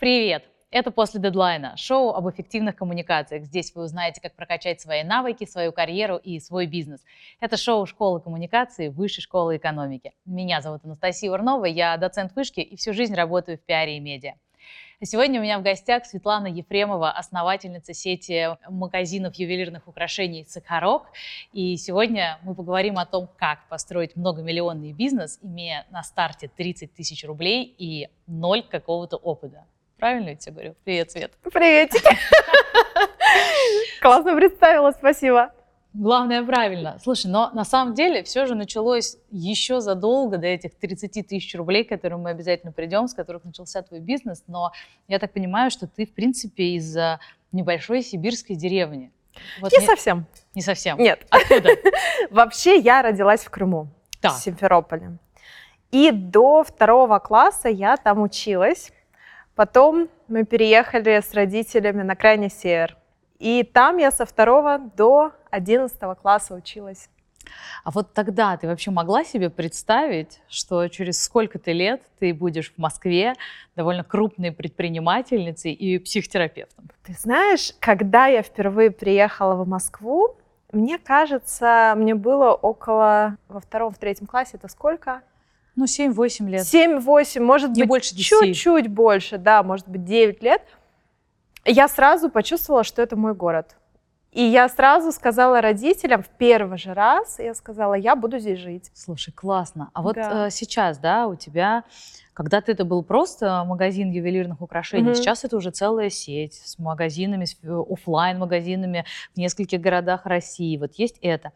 Привет! Это «После дедлайна» – шоу об эффективных коммуникациях. Здесь вы узнаете, как прокачать свои навыки, свою карьеру и свой бизнес. Это шоу школы коммуникации Высшей школы экономики. Меня зовут Анастасия Урнова, я доцент вышки и всю жизнь работаю в пиаре и медиа. Сегодня у меня в гостях Светлана Ефремова, основательница сети магазинов ювелирных украшений «Сахарок». И сегодня мы поговорим о том, как построить многомиллионный бизнес, имея на старте 30 тысяч рублей и ноль какого-то опыта. Правильно я тебе говорю? Привет, Свет. Привет. Классно представила, спасибо. Главное, правильно. Слушай, но на самом деле все же началось еще задолго до этих 30 тысяч рублей, к которым мы обязательно придем, с которых начался твой бизнес. Но я так понимаю, что ты, в принципе, из небольшой сибирской деревни. Вот не, не совсем. Не совсем? Нет. Откуда? Вообще я родилась в Крыму, да. в Симферополе. И до второго класса я там училась. Потом мы переехали с родителями на крайний север. И там я со второго до одиннадцатого класса училась. А вот тогда ты вообще могла себе представить, что через сколько-то лет ты будешь в Москве довольно крупной предпринимательницей и психотерапевтом? Ты знаешь, когда я впервые приехала в Москву, мне кажется, мне было около во втором, в третьем классе, это сколько? Ну, 7-8 лет. 7-8, может Не быть, больше 10. чуть-чуть больше, да, может быть, 9 лет я сразу почувствовала, что это мой город. И я сразу сказала родителям в первый же раз, я сказала, я буду здесь жить. Слушай, классно. А вот Да. э, сейчас, да, у тебя, когда-то это был просто магазин ювелирных украшений, Мгм. сейчас это уже целая сеть с магазинами, с офлайн магазинами в нескольких городах России. Вот есть это.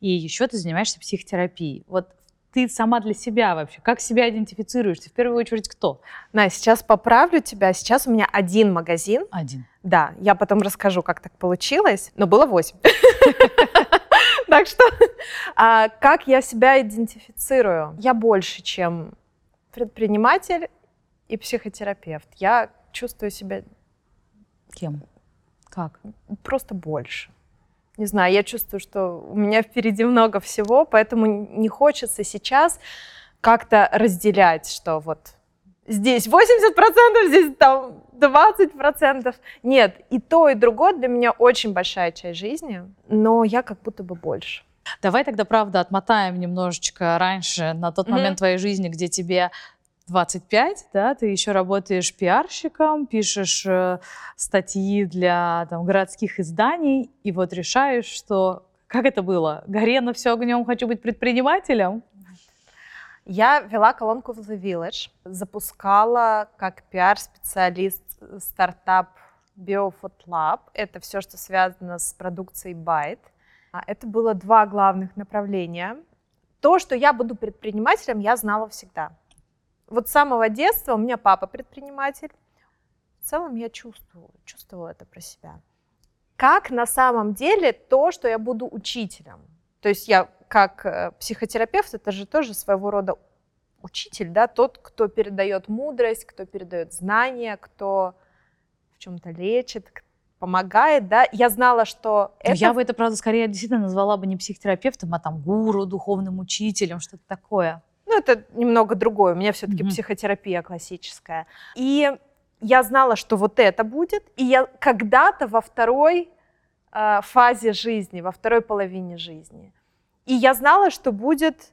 И еще ты занимаешься психотерапией. Вот ты сама для себя вообще, как себя идентифицируешь? Ты в первую очередь кто? На, сейчас поправлю тебя. Сейчас у меня один магазин. Один. Да, я потом расскажу, как так получилось, но было восемь. Так что, а, как я себя идентифицирую? Я больше, чем предприниматель и психотерапевт. Я чувствую себя Кем? Как? просто больше. Не знаю, я чувствую, что у меня впереди много всего, поэтому не хочется сейчас как-то разделять, что вот здесь 80%, здесь там 20%. Нет, и то, и другое для меня очень большая часть жизни, но я как будто бы больше. Давай тогда, правда, отмотаем немножечко раньше, на тот Мгм. момент твоей жизни, где тебе 25, да, ты еще работаешь пиарщиком, пишешь э, статьи для там, городских изданий, и вот решаешь, что как это было? Горено все огнем, хочу быть предпринимателем? Я вела колонку в The Village, запускала как пиар-специалист стартап BioFood Lab. Это все, что связано с продукцией Byte. А Это было два главных направления. То, что я буду предпринимателем, я знала всегда. Вот с самого детства у меня папа предприниматель. В целом я чувствовала, чувствовала это про себя. Как на самом деле то, что я буду учителем. То есть я как э, психотерапевт, это же тоже своего рода учитель, да, тот, кто передает мудрость, кто передает знания, кто в чем-то лечит, помогает, да. Я знала, что это Я бы это, правда, скорее действительно назвала бы не психотерапевтом, а там гуру, духовным учителем, что-то такое. Ну, это немного другое. У меня все-таки Мгм. психотерапия классическая. И я знала, что вот это будет. И я когда-то во второй э, фазе жизни, во второй половине жизни. И я знала, что будет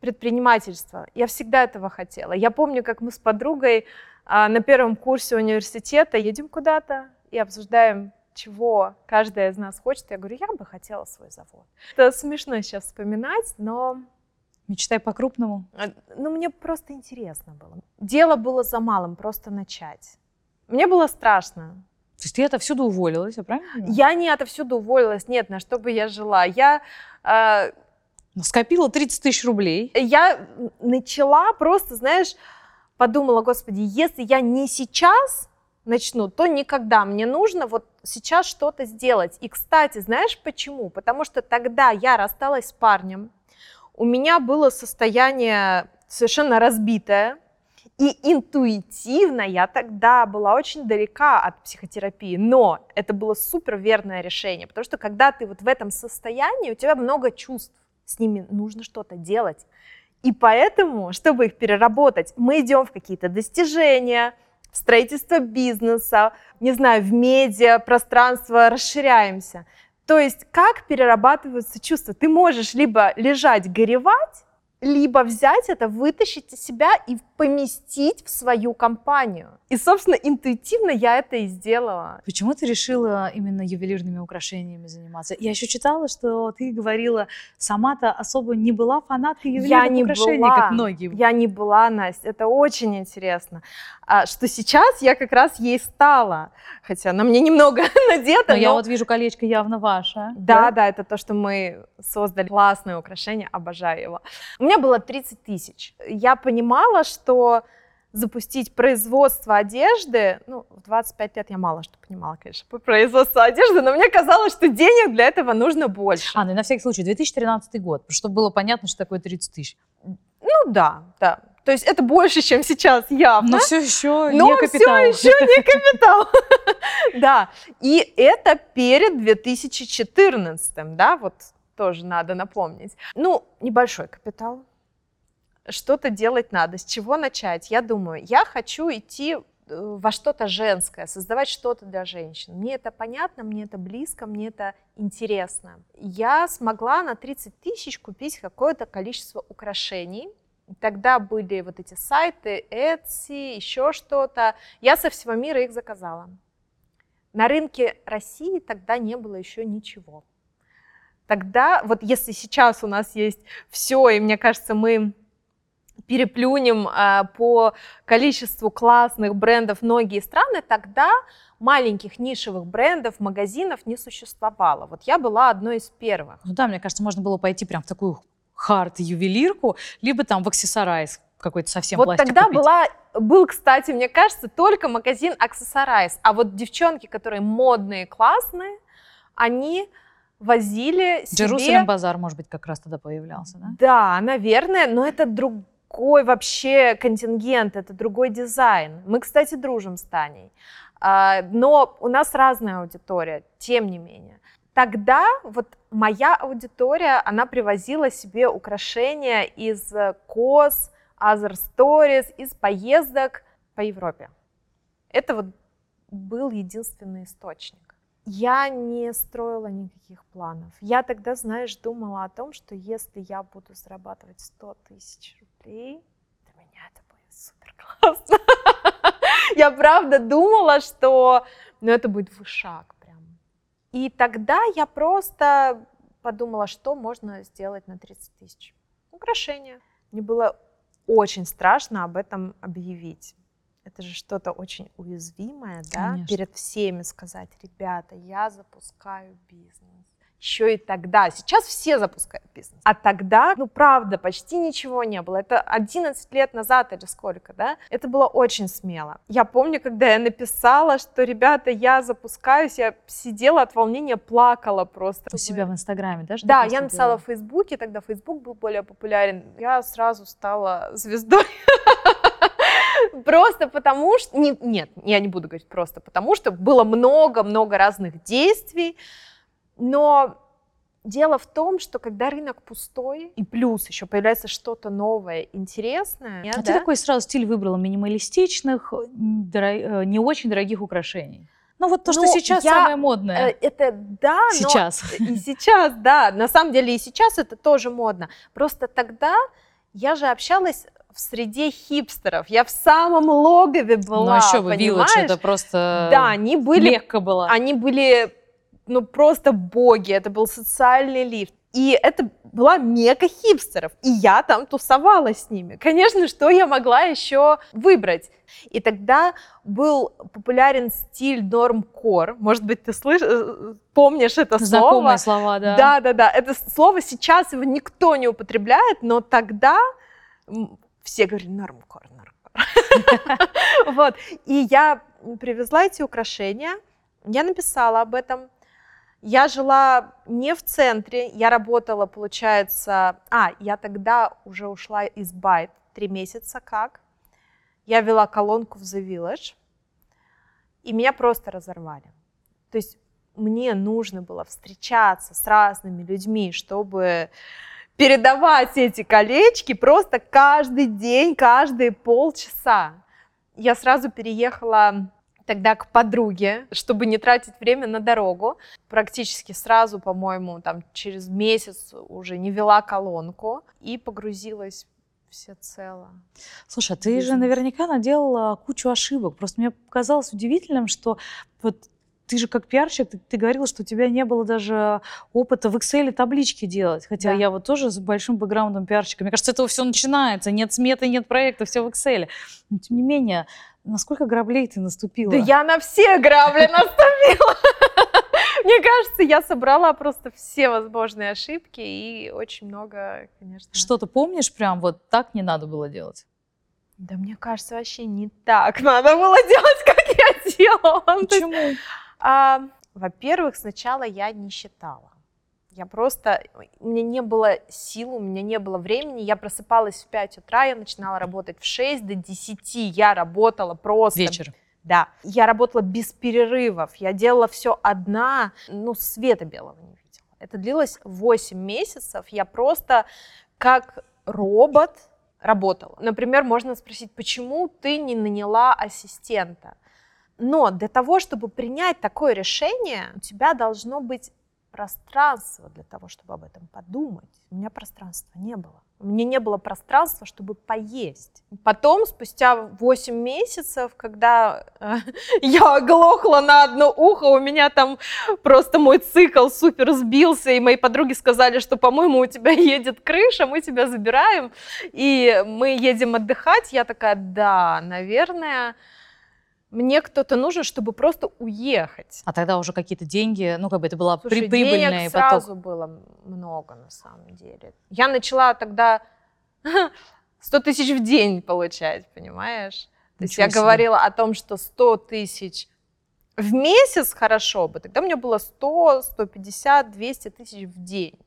предпринимательство. Я всегда этого хотела. Я помню, как мы с подругой а, на первом курсе университета едем куда-то и обсуждаем, чего каждая из нас хочет. Я говорю, я бы хотела свой завод. Это смешно сейчас вспоминать, но Мечтай по-крупному. а, Ну, мне просто интересно было. Дело было за малым, просто начать. Мне было страшно. То есть ты отовсюду уволилась, правильно? Я не отовсюду уволилась, нет, на что бы я жила. Я, э, Скопила 30 тысяч рублей. я начала просто, знаешь, подумала, господи, если я не сейчас начну, то никогда. Мне нужно вот сейчас что-то сделать. И, кстати, знаешь почему? Потому что тогда я рассталась с парнем, у меня было состояние совершенно разбитое, и интуитивно я тогда была очень далека от психотерапии, но это было супер верное решение, потому что когда ты вот в этом состоянии, у тебя много чувств, с ними нужно что-то делать. И поэтому, чтобы их переработать, мы идем в какие-то достижения, строительство бизнеса, не знаю, в медиа, пространство, расширяемся. То есть как перерабатываются чувства? Ты можешь либо лежать, горевать, либо взять это, вытащить из себя и поместить в свою компанию. И, собственно, интуитивно я это и сделала. Почему ты решила именно ювелирными украшениями заниматься? Я еще читала, что ты говорила, сама-то особо не была фанаткой ювелирных я не украшений, была, как многие. Я не была, Настя, это очень интересно. А, что сейчас я как раз ей стала, хотя на мне немного надето. Но, но... я вот вижу, колечко явно ваше. Да, да, это то, что мы создали. Классное украшение, обожаю его. У меня было 30 тысяч. Я понимала, что запустить производство одежды, ну, в 25 лет я мало что понимала, конечно, по производству одежды, но мне казалось, что денег для этого нужно больше. А, ну и на всякий случай, 2013 год, чтобы было понятно, что такое 30 тысяч. Ну да, да. То есть это больше, чем сейчас явно. Но все еще Но не капитал. все еще не капитал. Да, и это перед 2014, да, вот тоже надо напомнить. Ну, небольшой капитал, что-то делать надо. С чего начать? Я думаю, я хочу идти э, во что-то женское, создавать что-то для женщин. Мне это понятно, мне это близко, мне это интересно. Я смогла на 30 тысяч купить какое-то количество украшений. Тогда были вот эти сайты, Etsy, еще что-то. Я со всего мира их заказала. На рынке России тогда не было еще ничего. Тогда, вот если сейчас у нас есть все, и мне кажется, мы переплюнем э, по количеству классных брендов многие страны, тогда маленьких нишевых брендов, магазинов не существовало. Вот я была одной из первых. Ну да, мне кажется, можно было пойти прям в такую хард-ювелирку, либо там в аксессорайз какой-то совсем Вот тогда купить. была, был, кстати, мне кажется, только магазин Accessorize. А вот девчонки, которые модные, классные, они возили себе... Джерусалем базар, может быть, как раз тогда появлялся, да? Да, наверное, но это другой вообще контингент, это другой дизайн. Мы, кстати, дружим с Таней. А, Но у нас разная аудитория, тем не менее. Тогда вот моя аудитория, она привозила себе украшения из э, коз, Other Stories, из поездок по Европе. Это вот был единственный источник. Я не строила никаких планов. Я тогда, знаешь, думала о том, что если я буду зарабатывать 100 тысяч рублей, для меня это будет супер классно. Я правда думала, что ну, это будет вышаг прям. И тогда я просто подумала, что можно сделать на 30 тысяч. Украшения. Мне было очень страшно об этом объявить. Это же что-то очень уязвимое, да, Конечно. перед всеми сказать, ребята, я запускаю бизнес. Еще и тогда, сейчас все запускают бизнес, а тогда, ну правда, почти ничего не было. Это 11 лет назад или сколько, да? Это было очень смело. Я помню, когда я написала, что, ребята, я запускаюсь, я сидела от волнения, плакала просто. У себя в Инстаграме, да? Да, я написала делала? в Фейсбуке, тогда Фейсбук был более популярен. Я сразу стала звездой. Просто потому что... не- Нет, я не буду говорить просто потому, что было много-много разных действий, но дело в том, что когда рынок пустой, и плюс еще появляется что-то новое, интересное, А да, ты такой сразу стиль выбрала минималистичных, э, не очень дорогих украшений. Ну вот то, что Ну, сейчас я, самое э, модное. это да, но Сейчас. И сейчас, да, на самом деле и сейчас это тоже модно. Просто тогда я же общалась в среде хипстеров. Я в самом логове была, Но еще бы понимаешь? Village, это просто Да, они были, Мекка была. они были, ну просто боги. Это был социальный лифт. И это была мека хипстеров. И я там тусовалась с ними. Конечно, что я могла еще выбрать? И тогда был популярен стиль нормкор. Может быть, ты слыш... э, помнишь это слово? Знакомые слова, да. Да, да, да. Это слово сейчас его никто не употребляет, но тогда все говорили нормкор, нормкор. Вот. И я привезла эти украшения, я написала об этом. Я жила не в центре, я работала, получается... А, я тогда уже ушла из Байт три месяца как. Я вела колонку в The Village, и меня просто разорвали. То есть мне нужно было встречаться с разными людьми, чтобы передавать эти колечки просто каждый день, каждые полчаса. я сразу переехала тогда к подруге, чтобы не тратить время на дорогу. Практически сразу, по-моему, там через месяц уже не вела колонку и погрузилась всецело. Слушай, а ты же наверняка наделала кучу ошибок. Просто мне показалось удивительным, что вот ты же как пиарщик, ты, ты говорила, что у тебя не было даже опыта в Excel таблички делать. Хотя Да. я вот тоже с большим бэкграундом пиарщика. Мне кажется, это все начинается. Нет сметы, нет проекта, все в Excel. Но тем не менее, насколько граблей ты наступила? Да я на все грабли наступила. Мне кажется, я собрала просто все возможные ошибки и очень много, конечно. Что ты помнишь прям вот так не надо было делать? Да мне кажется, вообще не так надо было делать, как я делала. Почему? а, Во-первых, сначала я не считала. Я просто, у меня не было сил, у меня не было времени. Я просыпалась в 5 утра, я начинала работать в 6 до 10. Я работала просто Вечер. Да, я работала без перерывов, я делала все одна, ну, света белого не видела. Это длилось 8 месяцев, я просто как робот работала. Например, можно спросить, почему ты не наняла ассистента? Но для того, чтобы принять такое решение, у тебя должно быть пространство для того, чтобы об этом подумать. У меня пространства не было. У меня не было пространства, чтобы поесть. Потом, спустя 8 месяцев, когда э, я оглохла на одно ухо, у меня там просто мой цикл супер сбился, и мои подруги сказали, что, по-моему, у тебя едет крыша, мы тебя забираем, и мы едем отдыхать. Я такая, да, наверное, мне кто-то нужен, чтобы просто уехать. А тогда уже какие-то деньги, ну как бы это была Слушай, при- прибыльный денег поток. сразу было много на самом деле. Я начала тогда 100 тысяч в день получать, понимаешь? То есть Ничего я себе. говорила о том, что 100 тысяч в месяц хорошо бы, тогда у меня было 100, 150, 200 тысяч в день.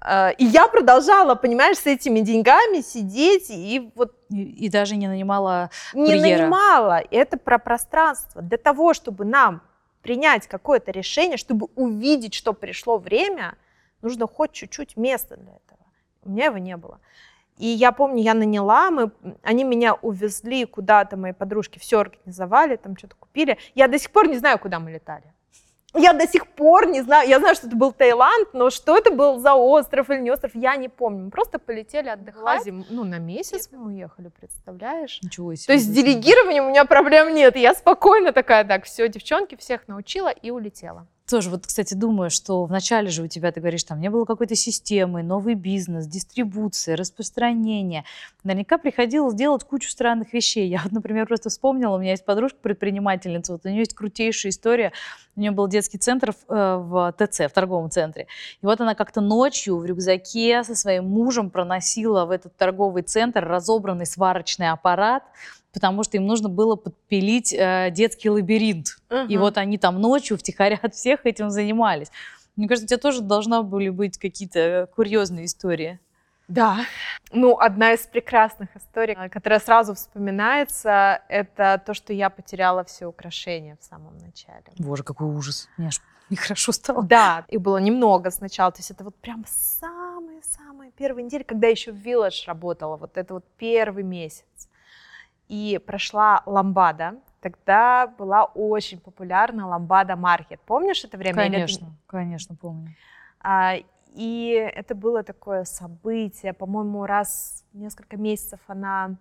А, И я продолжала, понимаешь, с этими деньгами сидеть и вот И, и даже не нанимала не Курьера. нанимала. Это про пространство. Для того, чтобы нам принять какое-то решение, чтобы увидеть, что пришло время, нужно хоть чуть-чуть места для этого. У меня его не было. И я помню, я наняла, мы, они меня увезли куда-то, мои подружки все организовали, там что-то купили. Я до сих пор не знаю, куда мы летали. Я до сих пор не знаю, я знаю, что это был Таиланд, но что это был за остров или не остров, я не помню. Мы просто полетели отдыхать. Ну, на месяц мы уехали, представляешь? ничего себе. То есть с делегированием у меня проблем нет. Я спокойно такая, так, все, девчонки, всех научила и улетела. Тоже вот, кстати, думаю, что вначале же у тебя, ты говоришь, там не было какой-то системы, новый бизнес, дистрибуция, распространение. Наверняка приходилось делать кучу странных вещей. Я вот, например, просто вспомнила, у меня есть подружка-предпринимательница, вот у нее есть крутейшая история. У нее был детский центр в, э, в ТЦ, в торговом центре. И вот она как-то ночью в рюкзаке со своим мужем проносила в этот торговый центр разобранный сварочный аппарат, потому что им нужно было подпилить э, детский лабиринт. И вот они там ночью втихаря от всех этим занимались. Мне кажется, у тебя тоже должны были быть какие-то э, курьезные истории. Да. Ну, одна из прекрасных историй, э, которая сразу вспоминается, это то, что я потеряла все украшения в самом начале. Боже, какой ужас. Мне аж нехорошо стало. Да, их было немного сначала, то есть это вот прям самые-самые первые недели, когда я еще в Village работала, вот это вот первый месяц. И прошла ламбада, тогда была очень популярна ламбада маркет. Помнишь это время? Или Конечно, конечно, помню. А, и это было такое событие, по-моему, раз в несколько месяцев она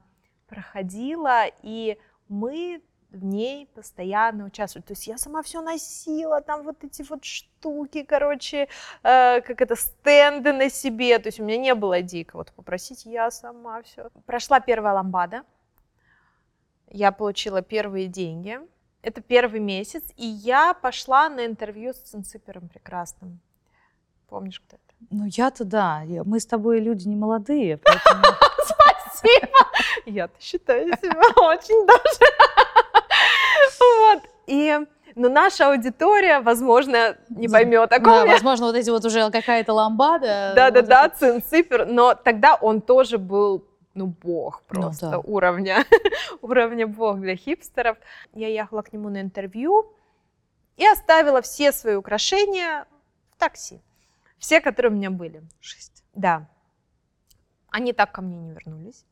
проходила, и мы в ней постоянно участвовали. То есть я сама все носила, там вот эти вот штуки, короче, э, как это, стенды на себе. То есть у меня не было дико вот попросить, я сама все. Прошла первая ламбада, я получила первые деньги. Это первый месяц, и я пошла на интервью с Цинципером прекрасным. Помнишь, кто это? Ну, я-то да. Мы с тобой люди не молодые, поэтому... Спасибо! Я-то считаю себя очень даже. Вот. И, ну, наша аудитория, возможно, не поймет, о ком Да, я. возможно, вот эти вот уже какая-то ламбада. Да-да-да, вот Цинципер, но тогда он тоже был ну, бог Ну просто да. уровня, уровня бог для хипстеров. Я ехала к нему на интервью и оставила все свои украшения в такси. Все, которые у меня были. Жесть. Да. Они так ко мне не вернулись.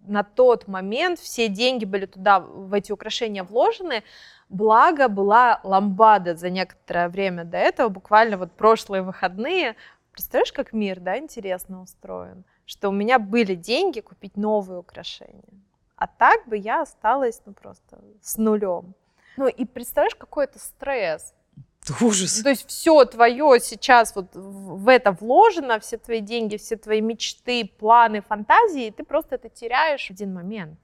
на тот момент все деньги были туда, в эти украшения вложены, благо была ламбада за некоторое время до этого, буквально вот прошлые выходные. Представляешь, как мир, да, интересно устроен? Что у меня были деньги купить новые украшения. А так бы я осталась, ну, просто с нулем. Ну, и представляешь, какой это стресс. Ужас. То есть все твое сейчас вот в это вложено, все твои деньги, все твои мечты, планы, фантазии, и ты просто это теряешь в один момент.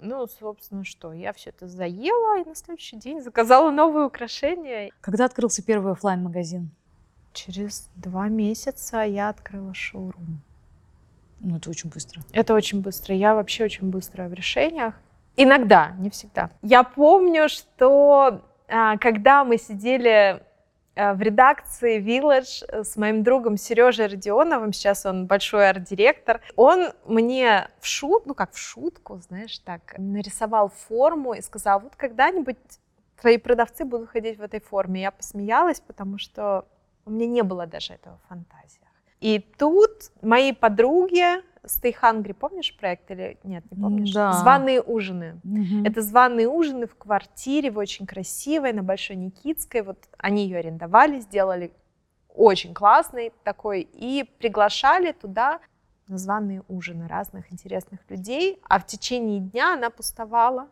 Ну, собственно, что, я все это заела, и на следующий день заказала новые украшения. Когда открылся первый офлайн магазин Через два месяца я открыла шоурум. Ну, это очень быстро. Это очень быстро. Я вообще очень быстрая в решениях. Иногда, не всегда. Я помню, что а, когда мы сидели а, в редакции Village с моим другом Сережей Родионовым, сейчас он большой арт-директор, он мне в шут, ну как в шутку, знаешь, так, нарисовал форму и сказал, вот когда-нибудь твои продавцы будут ходить в этой форме. Я посмеялась, потому что у меня не было даже этого в фантазиях. И тут мои подруги, Stay Hungry, помнишь проект или нет, не помнишь? Да. Званые ужины. Мгм. Это званые ужины в квартире, в очень красивой, на Большой Никитской. Вот они ее арендовали, сделали очень классный такой и приглашали туда на званые ужины разных интересных людей. А в течение дня она пустовала.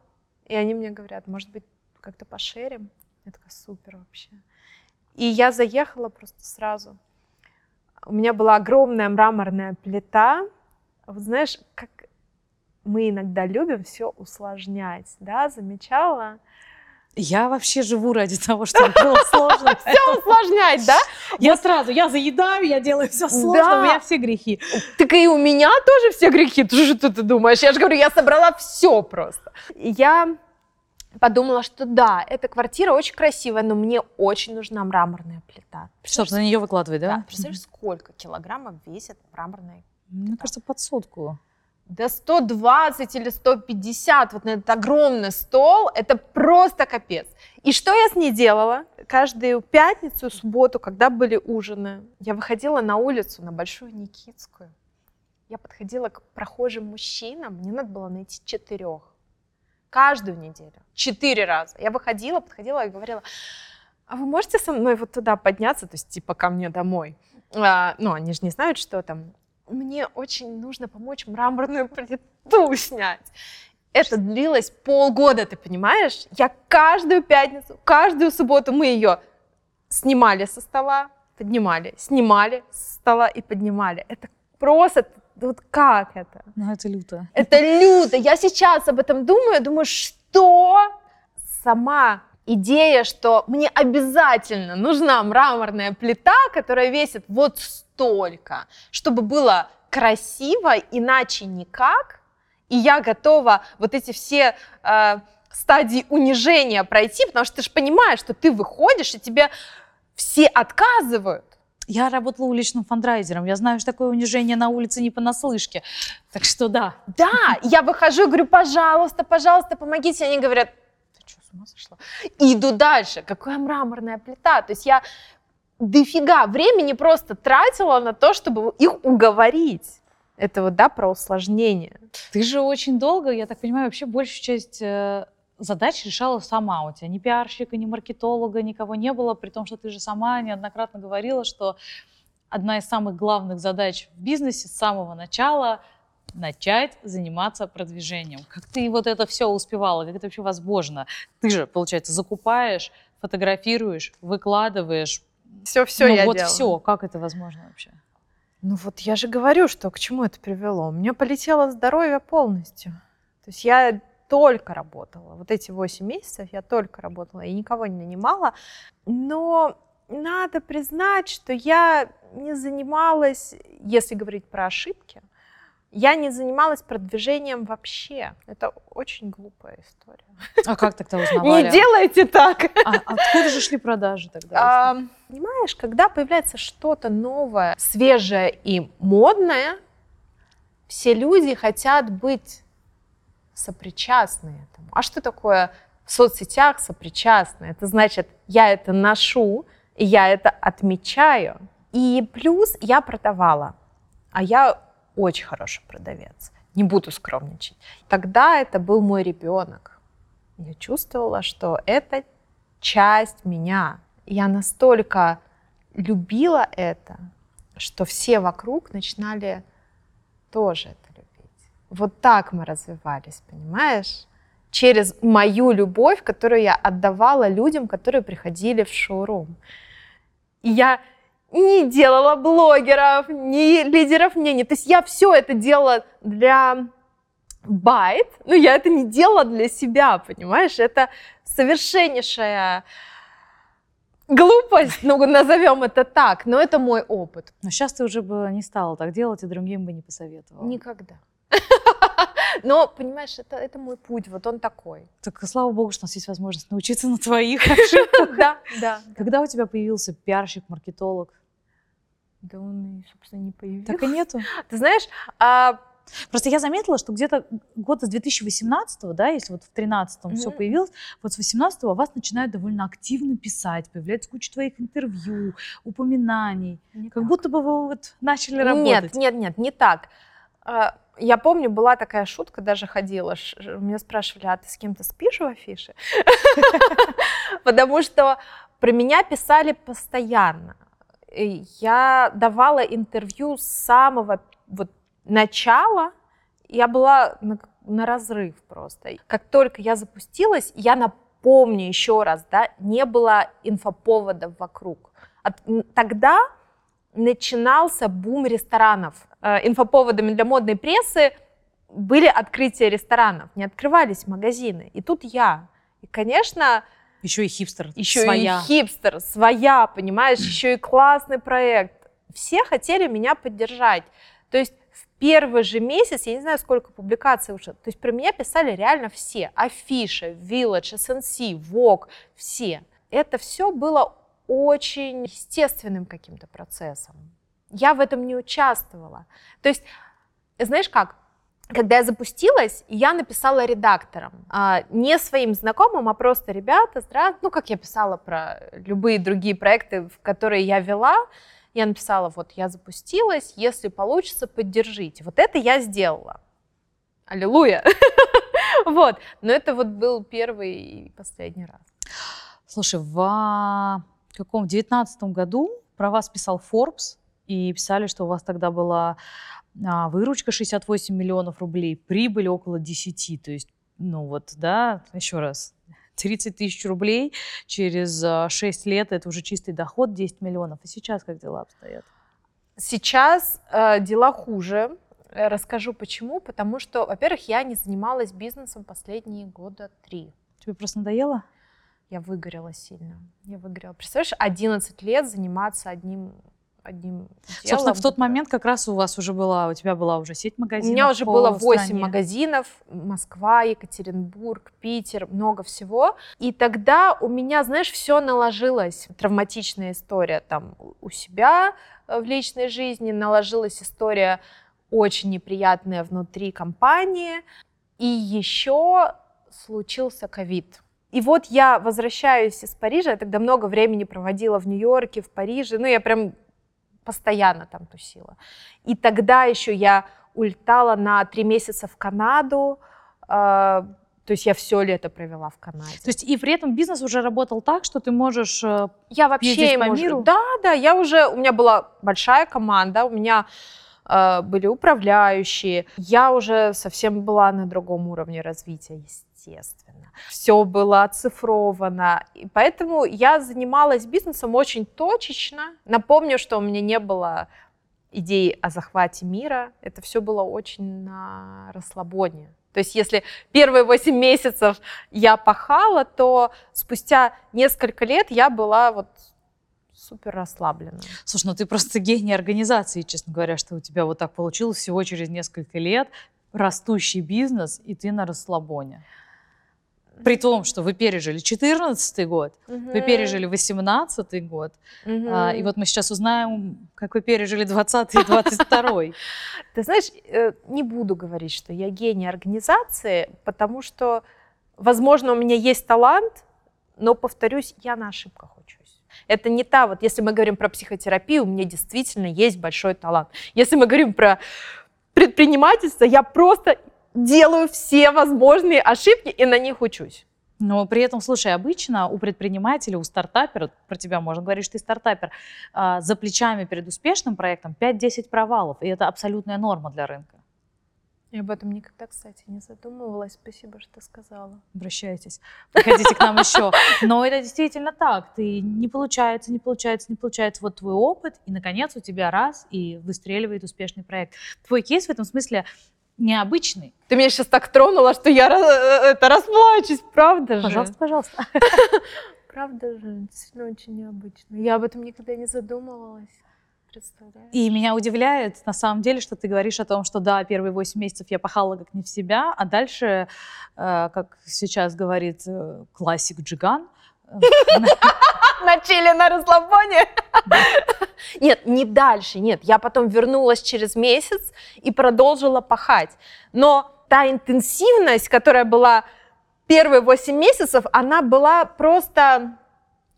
И они мне говорят, может быть, как-то пошерим? Я такая, супер вообще. И я заехала просто сразу. У меня была огромная мраморная плита. Вот знаешь, как мы иногда любим все усложнять, да, замечала? Я вообще живу ради того, чтобы было сложно. Все усложнять, да? Я сразу, я заедаю, я делаю все сложно, у меня все грехи. Так и у меня тоже все грехи, ты что ты думаешь? Я же говорю, я собрала все просто. Я подумала, что да, эта квартира очень красивая, но мне очень нужна мраморная плита. Чтобы на нее выкладывать, Да, да? представляешь, сколько килограммов весит мраморная Мне кажется, под сотку. Да 120 или 150 вот на этот огромный стол, это просто капец. И что я с ней делала? Каждую пятницу субботу, когда были ужины, я выходила на улицу, на Большую Никитскую. Я подходила к прохожим мужчинам, мне надо было найти четырех. Каждую неделю. Четыре раза. Я выходила, подходила и говорила, а вы можете со мной вот туда подняться, то есть типа ко мне домой? А, ну, они же не знают, что там. Мне очень нужно помочь мраморную плиту снять. Это длилось полгода, ты понимаешь? Я каждую пятницу, каждую субботу мы ее снимали со стола, поднимали, снимали со стола и поднимали. Это просто, вот как это? Ну, это люто. Это люто. Я сейчас об этом думаю, думаю, что сама идея, что мне обязательно нужна мраморная плита, которая весит вот столько, чтобы было красиво, иначе никак, и я готова вот эти все э, стадии унижения пройти, потому что ты же понимаешь, что ты выходишь, и тебе все отказывают. Я работала уличным фандрайзером. Я знаю, что такое унижение на улице не понаслышке. Так что да. Да, я выхожу и говорю, пожалуйста, пожалуйста, помогите. Они говорят, ты что, с ума сошла? И иду дальше. Какая мраморная плита. То есть я дофига времени просто тратила на то, чтобы их уговорить. Это вот, да, про усложнение. Ты же очень долго, я так понимаю, вообще большую часть э, задач решала сама. У тебя ни пиарщика, ни маркетолога, никого не было, при том, что ты же сама неоднократно говорила, что одна из самых главных задач в бизнесе с самого начала начать заниматься продвижением. Как ты вот это все успевала, как это вообще возможно? Ты же, получается, закупаешь, фотографируешь, выкладываешь. Все-все ну, я вот делала. все. Как это возможно вообще? Ну вот я же говорю, что к чему это привело. У меня полетело здоровье полностью. То есть я только работала. Вот эти 8 месяцев я только работала и никого не нанимала. Но надо признать, что я не занималась, если говорить про ошибки, я не занималась продвижением вообще. Это очень глупая история. А как тогда узнавали? Не делайте так. А откуда же шли продажи тогда? А, понимаешь, когда появляется что-то новое, свежее и модное, все люди хотят быть сопричастны этому. А что такое в соцсетях сопричастны? Это значит, я это ношу, и я это отмечаю. И плюс я продавала, а я очень хороший продавец. Не буду скромничать. Тогда это был мой ребенок. Я чувствовала, что это часть меня. Я настолько любила это, что все вокруг начинали тоже это. Вот так мы развивались, понимаешь? Через мою любовь, которую я отдавала людям, которые приходили в шоурум. И я не делала блогеров, ни лидеров мнений. То есть я все это делала для байт, но я это не делала для себя, понимаешь? Это совершеннейшая глупость, ну, назовем это так, но это мой опыт. Но сейчас ты уже бы не стала так делать и другим бы не посоветовала. Никогда. Но, понимаешь, это, это мой путь, вот он такой. Так слава богу, что у нас есть возможность научиться на твоих ошибках. Да, да. Когда у тебя появился пиарщик, маркетолог? Да он, собственно, не появился. Так и нету. Ты знаешь, а Просто я заметила, что где-то год с 2018, да, если вот в 2013 mm-hmm. все появилось, вот с 2018 вас начинают довольно активно писать, появляется куча твоих интервью, упоминаний. Не как так. будто бы вы вот начали работать. Нет, нет, нет, не так. Я помню, была такая шутка, даже ходила. Меня спрашивали, а ты с кем-то спишь в афише? Потому что про меня писали постоянно. Я давала интервью с самого вот начала я была на, на разрыв просто. Как только я запустилась, я напомню еще раз, да, не было инфоповодов вокруг. От, тогда начинался бум ресторанов. Э, инфоповодами для модной прессы были открытия ресторанов, не открывались магазины. И тут я. И, конечно, еще и хипстер, еще своя. и хипстер, своя, понимаешь, еще и классный проект. Все хотели меня поддержать. То есть в первый же месяц, я не знаю, сколько публикаций уже, то есть про меня писали реально все. Афиша, Village, SNC, Vogue, все. Это все было очень естественным каким-то процессом. Я в этом не участвовала. То есть, знаешь как, когда я запустилась, я написала редакторам, а, не своим знакомым, а просто ребята, здравствуйте, ну, как я писала про любые другие проекты, в которые я вела, я написала, вот я запустилась, если получится, поддержите. Вот это я сделала. Аллилуйя. Вот. Но это вот был первый и последний раз. Слушай, в каком? В девятнадцатом году про вас писал Forbes, и писали, что у вас тогда была а, выручка 68 миллионов рублей, прибыль около 10. То есть, ну вот, да, еще раз, 30 тысяч рублей через 6 а, лет, это уже чистый доход 10 миллионов. И сейчас как дела обстоят? Сейчас э, дела хуже. Э, расскажу почему. Потому что, во-первых, я не занималась бизнесом последние года три. Тебе просто надоело? Я выгорела сильно. Я выгорела. Представляешь, 11 лет заниматься одним одним делом. Собственно, в тот момент как раз у вас уже была, у тебя была уже сеть магазинов. У меня уже было 8 стране. магазинов. Москва, Екатеринбург, Питер, много всего. И тогда у меня, знаешь, все наложилось. Травматичная история там у себя э, в личной жизни, наложилась история очень неприятная внутри компании. И еще случился ковид. И вот я возвращаюсь из Парижа, я тогда много времени проводила в Нью-Йорке, в Париже, ну я прям постоянно там тусила. И тогда еще я улетала на три месяца в Канаду, э, то есть я все лето провела в Канаде. То есть и при этом бизнес уже работал так, что ты можешь э, я вообще по миру? Да, да, я уже, у меня была большая команда, у меня э, были управляющие, я уже совсем была на другом уровне развития, естественно все было оцифровано. И поэтому я занималась бизнесом очень точечно. Напомню, что у меня не было идей о захвате мира. Это все было очень на расслабоне. То есть если первые 8 месяцев я пахала, то спустя несколько лет я была вот супер расслаблена. Слушай, ну ты просто гений организации, честно говоря, что у тебя вот так получилось всего через несколько лет, растущий бизнес, и ты на расслабоне. При том, что вы пережили 14 год, угу. вы пережили 18 год, угу. а, и вот мы сейчас узнаем, как вы пережили 20 и 22 Ты знаешь, э, не буду говорить, что я гений организации, потому что, возможно, у меня есть талант, но, повторюсь, я на ошибках учусь. Это не та, вот если мы говорим про психотерапию, у меня действительно есть большой талант. Если мы говорим про предпринимательства я просто делаю все возможные ошибки и на них учусь. Но при этом, слушай, обычно у предпринимателя, у стартапера, про тебя можно говорить, что ты стартапер, а, за плечами перед успешным проектом 5-10 провалов, и это абсолютная норма для рынка. Я об этом никогда, кстати, не задумывалась. Спасибо, что сказала. Обращайтесь, приходите к нам еще. Но это действительно так. Ты не получается, не получается, не получается. Вот твой опыт, и, наконец, у тебя раз, и выстреливает успешный проект. Твой кейс в этом смысле необычный. Ты меня сейчас так тронула, что я э, это расплачусь, правда же? Пожалуйста, пожалуйста. Правда же, действительно очень необычно. Я об этом никогда не задумывалась. Представляешь? И меня удивляет, на самом деле, что ты говоришь о том, что да, первые 8 месяцев я пахала как не в себя, а дальше, э, как сейчас говорит э, классик Джиган, на чили на расслабоне. Нет, не дальше, нет. Я потом вернулась через месяц и продолжила пахать. Но та интенсивность, которая была первые 8 месяцев, она была просто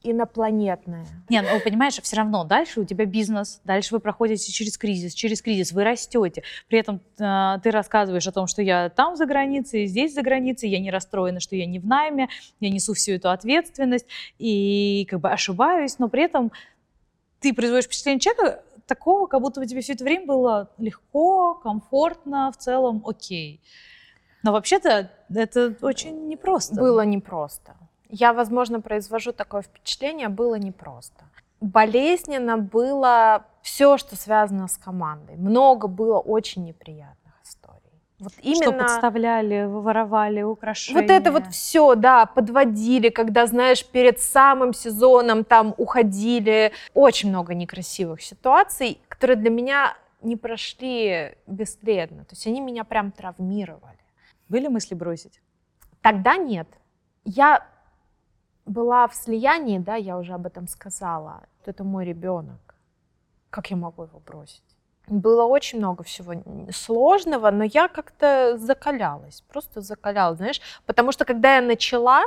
инопланетная. Не, ну понимаешь, все равно дальше у тебя бизнес, дальше вы проходите через кризис, через кризис вы растете. При этом э, ты рассказываешь о том, что я там за границей, здесь за границей, я не расстроена, что я не в найме, я несу всю эту ответственность и как бы ошибаюсь, но при этом ты производишь впечатление человека такого, как будто бы тебе все это время было легко, комфортно, в целом окей. Но вообще-то это очень непросто. Было непросто я, возможно, произвожу такое впечатление, было непросто. Болезненно было все, что связано с командой. Много было очень неприятных историй. Вот именно... Что подставляли, воровали украшения. Вот это вот все, да, подводили, когда, знаешь, перед самым сезоном там уходили. Очень много некрасивых ситуаций, которые для меня не прошли бесследно. То есть они меня прям травмировали. Были мысли бросить? Тогда нет. Я была в слиянии, да, я уже об этом сказала. Это мой ребенок. Как я могу его бросить? Было очень много всего сложного, но я как-то закалялась, просто закалялась, знаешь, потому что когда я начала,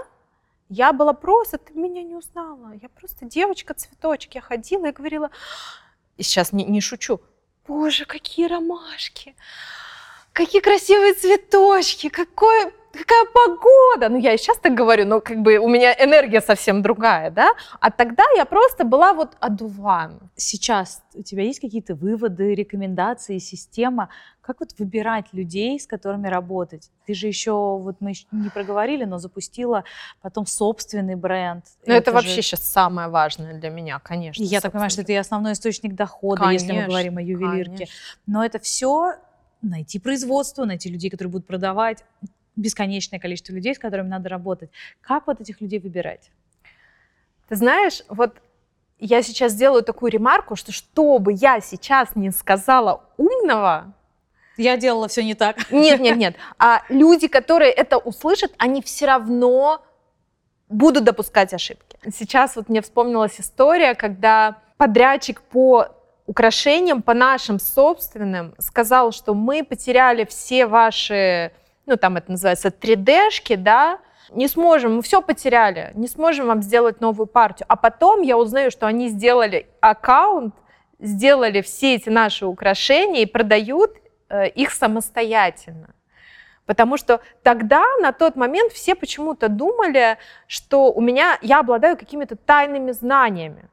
я была просто, ты меня не узнала, я просто девочка-цветочек, я ходила и говорила, и сейчас не, не шучу, боже, какие ромашки, какие красивые цветочки, какой какая погода. Ну, я и сейчас так говорю, но как бы у меня энергия совсем другая, да. А тогда я просто была вот одуван. Сейчас у тебя есть какие-то выводы, рекомендации, система? Как вот выбирать людей, с которыми работать? Ты же еще, вот мы еще не проговорили, но запустила потом собственный бренд. Ну, это, это вообще же... сейчас самое важное для меня, конечно. Я так понимаю, что это и основной источник дохода, конечно, если мы говорим о ювелирке. Конечно. Но это все найти производство, найти людей, которые будут продавать, бесконечное количество людей, с которыми надо работать. Как вот этих людей выбирать? Ты знаешь, вот я сейчас сделаю такую ремарку, что что бы я сейчас не сказала умного, я делала все не так. Нет, нет, нет. А люди, которые это услышат, они все равно будут допускать ошибки. Сейчас вот мне вспомнилась история, когда подрядчик по украшениям, по нашим собственным, сказал, что мы потеряли все ваши ну там это называется 3D-шки, да, не сможем, мы все потеряли, не сможем вам сделать новую партию. А потом я узнаю, что они сделали аккаунт, сделали все эти наши украшения и продают э, их самостоятельно. Потому что тогда, на тот момент, все почему-то думали, что у меня, я обладаю какими-то тайными знаниями.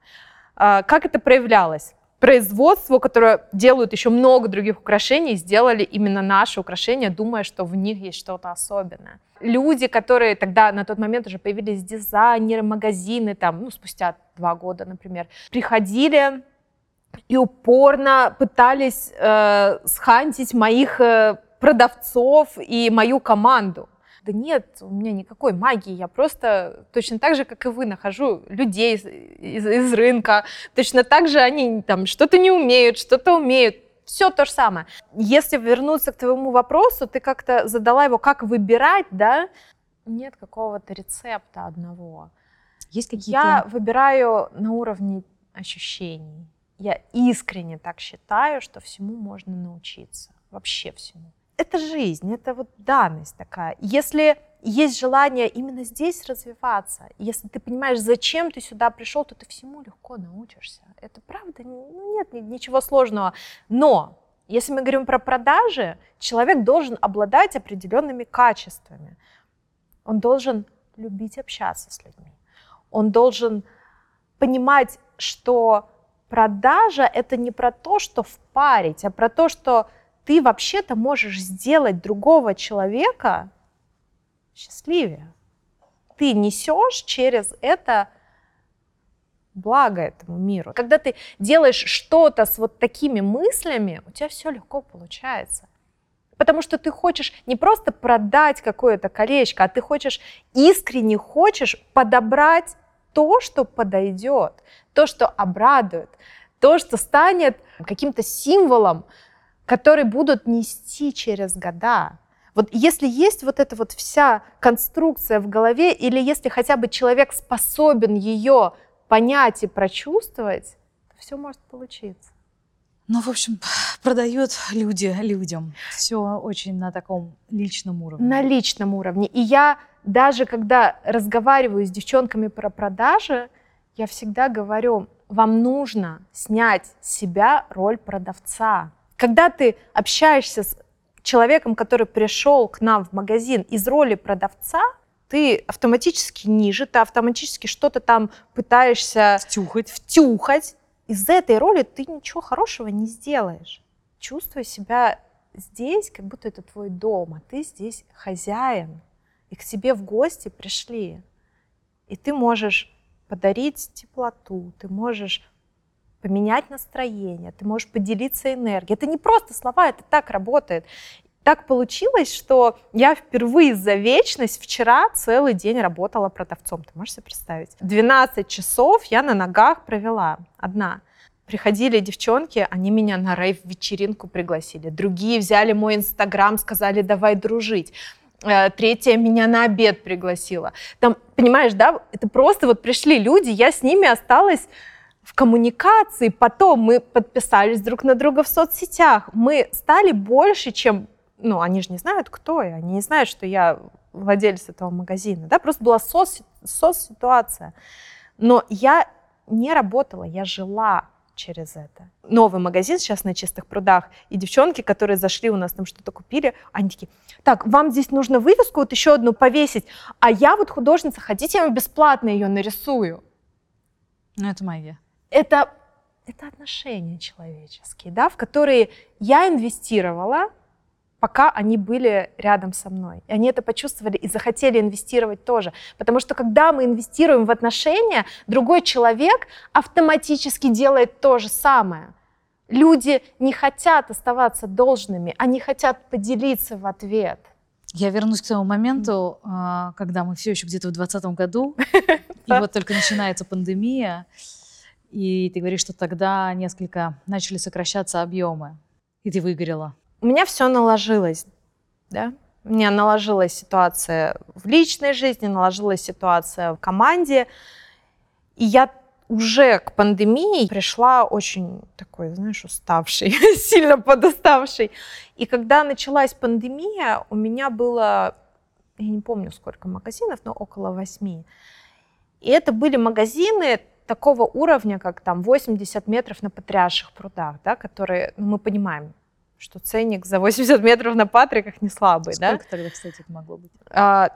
Э, как это проявлялось? Производству, которое делают еще много других украшений, сделали именно наши украшения, думая, что в них есть что-то особенное. Люди, которые тогда на тот момент уже появились дизайнеры, магазины, там, ну, спустя два года, например, приходили и упорно пытались э, схантить моих э, продавцов и мою команду. Да нет, у меня никакой магии, я просто точно так же, как и вы, нахожу людей из, из, из рынка, точно так же они там что-то не умеют, что-то умеют, все то же самое. Если вернуться к твоему вопросу, ты как-то задала его, как выбирать, да? Нет какого-то рецепта одного. Есть какие-то... Я выбираю на уровне ощущений. Я искренне так считаю, что всему можно научиться. Вообще всему это жизнь, это вот данность такая. Если есть желание именно здесь развиваться, если ты понимаешь, зачем ты сюда пришел, то ты всему легко научишься. Это правда, ну нет ничего сложного. Но Если мы говорим про продажи, человек должен обладать определенными качествами. Он должен любить общаться с людьми. Он должен понимать, что продажа — это не про то, что впарить, а про то, что ты вообще-то можешь сделать другого человека счастливее. Ты несешь через это благо этому миру. Когда ты делаешь что-то с вот такими мыслями, у тебя все легко получается. Потому что ты хочешь не просто продать какое-то колечко, а ты хочешь, искренне хочешь подобрать то, что подойдет, то, что обрадует, то, что станет каким-то символом, который будут нести через года. Вот если есть вот эта вот вся конструкция в голове, или если хотя бы человек способен ее понять и прочувствовать, то все может получиться. Ну, в общем, продают люди людям. Все очень на таком личном уровне. На личном уровне. И я даже когда разговариваю с девчонками про продажи, я всегда говорю, вам нужно снять с себя роль продавца. Когда ты общаешься с человеком, который пришел к нам в магазин из роли продавца, ты автоматически ниже, ты автоматически что-то там пытаешься втюхать. втюхать. Из этой роли ты ничего хорошего не сделаешь. Чувствуй себя здесь, как будто это твой дом, а ты здесь хозяин. И к тебе в гости пришли. И ты можешь подарить теплоту, ты можешь поменять настроение, ты можешь поделиться энергией. Это не просто слова, это так работает так получилось, что я впервые за вечность вчера целый день работала продавцом. Ты можешь себе представить? 12 часов я на ногах провела одна. Приходили девчонки, они меня на рейв-вечеринку пригласили. Другие взяли мой инстаграм, сказали, давай дружить. Э, третья меня на обед пригласила. Там, понимаешь, да, это просто вот пришли люди, я с ними осталась в коммуникации, потом мы подписались друг на друга в соцсетях, мы стали больше, чем ну, они же не знают, кто я, они не знают, что я владелец этого магазина, да, просто была сос, сос-ситуация. Но я не работала, я жила через это. Новый магазин сейчас на чистых прудах, и девчонки, которые зашли у нас там что-то купили, они такие, так, вам здесь нужно вывеску вот еще одну повесить, а я вот художница, хотите, я вам бесплатно ее нарисую? Ну, это магия. Это, это отношения человеческие, да, в которые я инвестировала, пока они были рядом со мной. И они это почувствовали и захотели инвестировать тоже. Потому что когда мы инвестируем в отношения, другой человек автоматически делает то же самое. Люди не хотят оставаться должными, они хотят поделиться в ответ. Я вернусь к тому моменту, а, когда мы все еще где-то в 2020 году, и вот только начинается пандемия, и ты говоришь, что тогда несколько начали сокращаться объемы, и ты выгорела у меня все наложилось, да, у меня наложилась ситуация в личной жизни, наложилась ситуация в команде, и я уже к пандемии пришла очень такой, знаешь, уставший, сильно подуставший. И когда началась пандемия, у меня было, я не помню сколько магазинов, но около восьми. И это были магазины такого уровня, как там 80 метров на Патриарших прудах, да, которые, ну, мы понимаем, что ценник за 80 метров на Патриках не слабый, Сколько да? Сколько тогда, кстати, могло быть?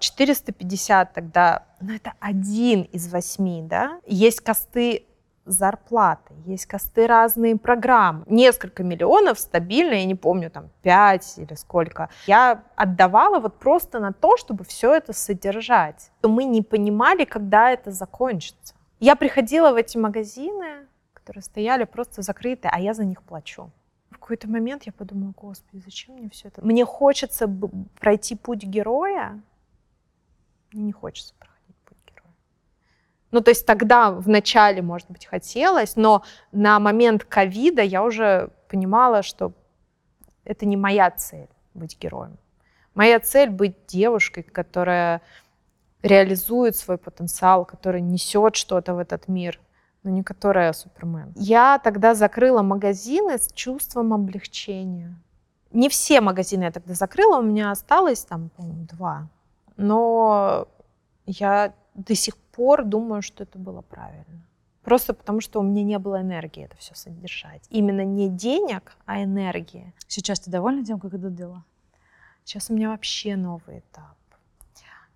450 а, тогда, ну это один из восьми, да? Есть косты зарплаты, есть косты разные программы. Несколько миллионов стабильно, я не помню, там 5 или сколько. Я отдавала вот просто на то, чтобы все это содержать. То мы не понимали, когда это закончится. Я приходила в эти магазины, которые стояли просто закрыты, а я за них плачу в какой-то момент я подумала, господи, зачем мне все это? Мне хочется пройти путь героя, мне не хочется проходить путь героя. Ну, то есть тогда в начале, может быть, хотелось, но на момент ковида я уже понимала, что это не моя цель быть героем. Моя цель быть девушкой, которая реализует свой потенциал, которая несет что-то в этот мир, но не которая Супермен. Я тогда закрыла магазины с чувством облегчения. Не все магазины я тогда закрыла, у меня осталось там, по-моему, два. Но я до сих пор думаю, что это было правильно. Просто потому, что у меня не было энергии это все содержать. Именно не денег, а энергии. Сейчас ты довольна тем, как идут дела? Сейчас у меня вообще новый этап.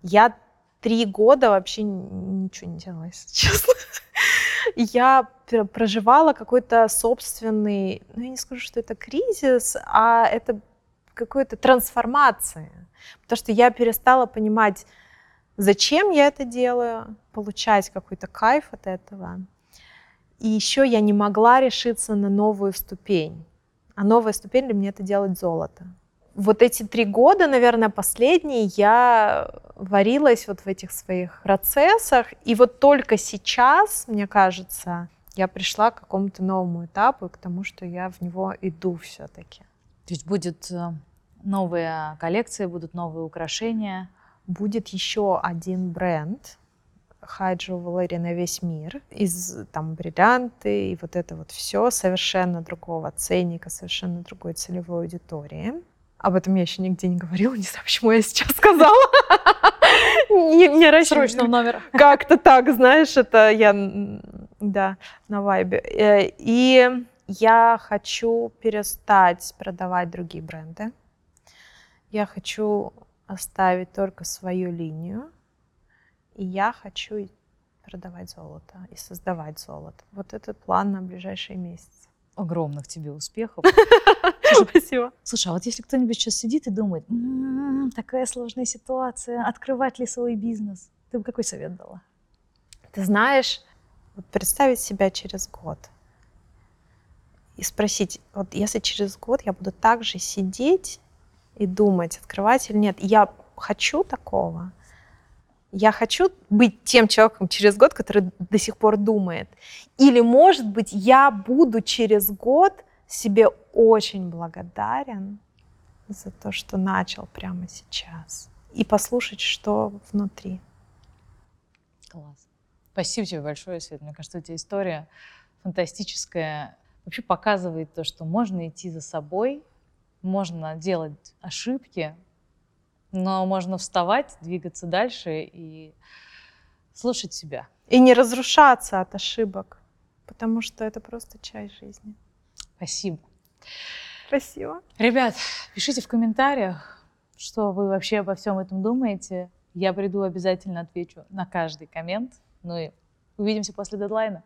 Я три года вообще ничего не делала, если честно. Я проживала какой-то собственный, ну я не скажу, что это кризис, а это какой-то трансформация. Потому что я перестала понимать, зачем я это делаю, получать какой-то кайф от этого. И еще я не могла решиться на новую ступень. А новая ступень для меня это делать золото. Вот эти три года, наверное, последние, я варилась вот в этих своих процессах. И вот только сейчас, мне кажется, я пришла к какому-то новому этапу, к тому, что я в него иду все-таки. То есть будет э, новые коллекции, будут новые украшения? Будет еще один бренд, high jewelry на весь мир, из там бриллианты и вот это вот все совершенно другого ценника, совершенно другой целевой аудитории. Об этом я еще нигде не говорила, не знаю, почему я сейчас сказала. Не, не Срочно в номер. Как-то так, знаешь, это я, да, на вайбе. Э, и я хочу перестать продавать другие бренды. Я хочу оставить только свою линию и я хочу продавать золото и создавать золото. Вот это план на ближайшие месяцы. Огромных тебе успехов. Спасибо. Слушай, а вот если кто-нибудь сейчас сидит и думает, м-м, такая сложная ситуация, открывать ли свой бизнес, ты бы какой совет дала? Ты знаешь, вот представить себя через год и спросить, вот если через год я буду так же сидеть и думать, открывать или нет, я хочу такого, я хочу быть тем человеком через год, который до сих пор думает. Или, может быть, я буду через год себе очень благодарен за то, что начал прямо сейчас. И послушать, что внутри. Класс. Спасибо тебе большое, Свет. Мне кажется, у тебя история фантастическая. Вообще показывает то, что можно идти за собой, можно делать ошибки, но можно вставать, двигаться дальше и слушать себя. И не разрушаться от ошибок, потому что это просто часть жизни. Спасибо. Спасибо. Ребят, пишите в комментариях, что вы вообще обо всем этом думаете. Я приду, обязательно отвечу на каждый коммент. Ну и увидимся после дедлайна.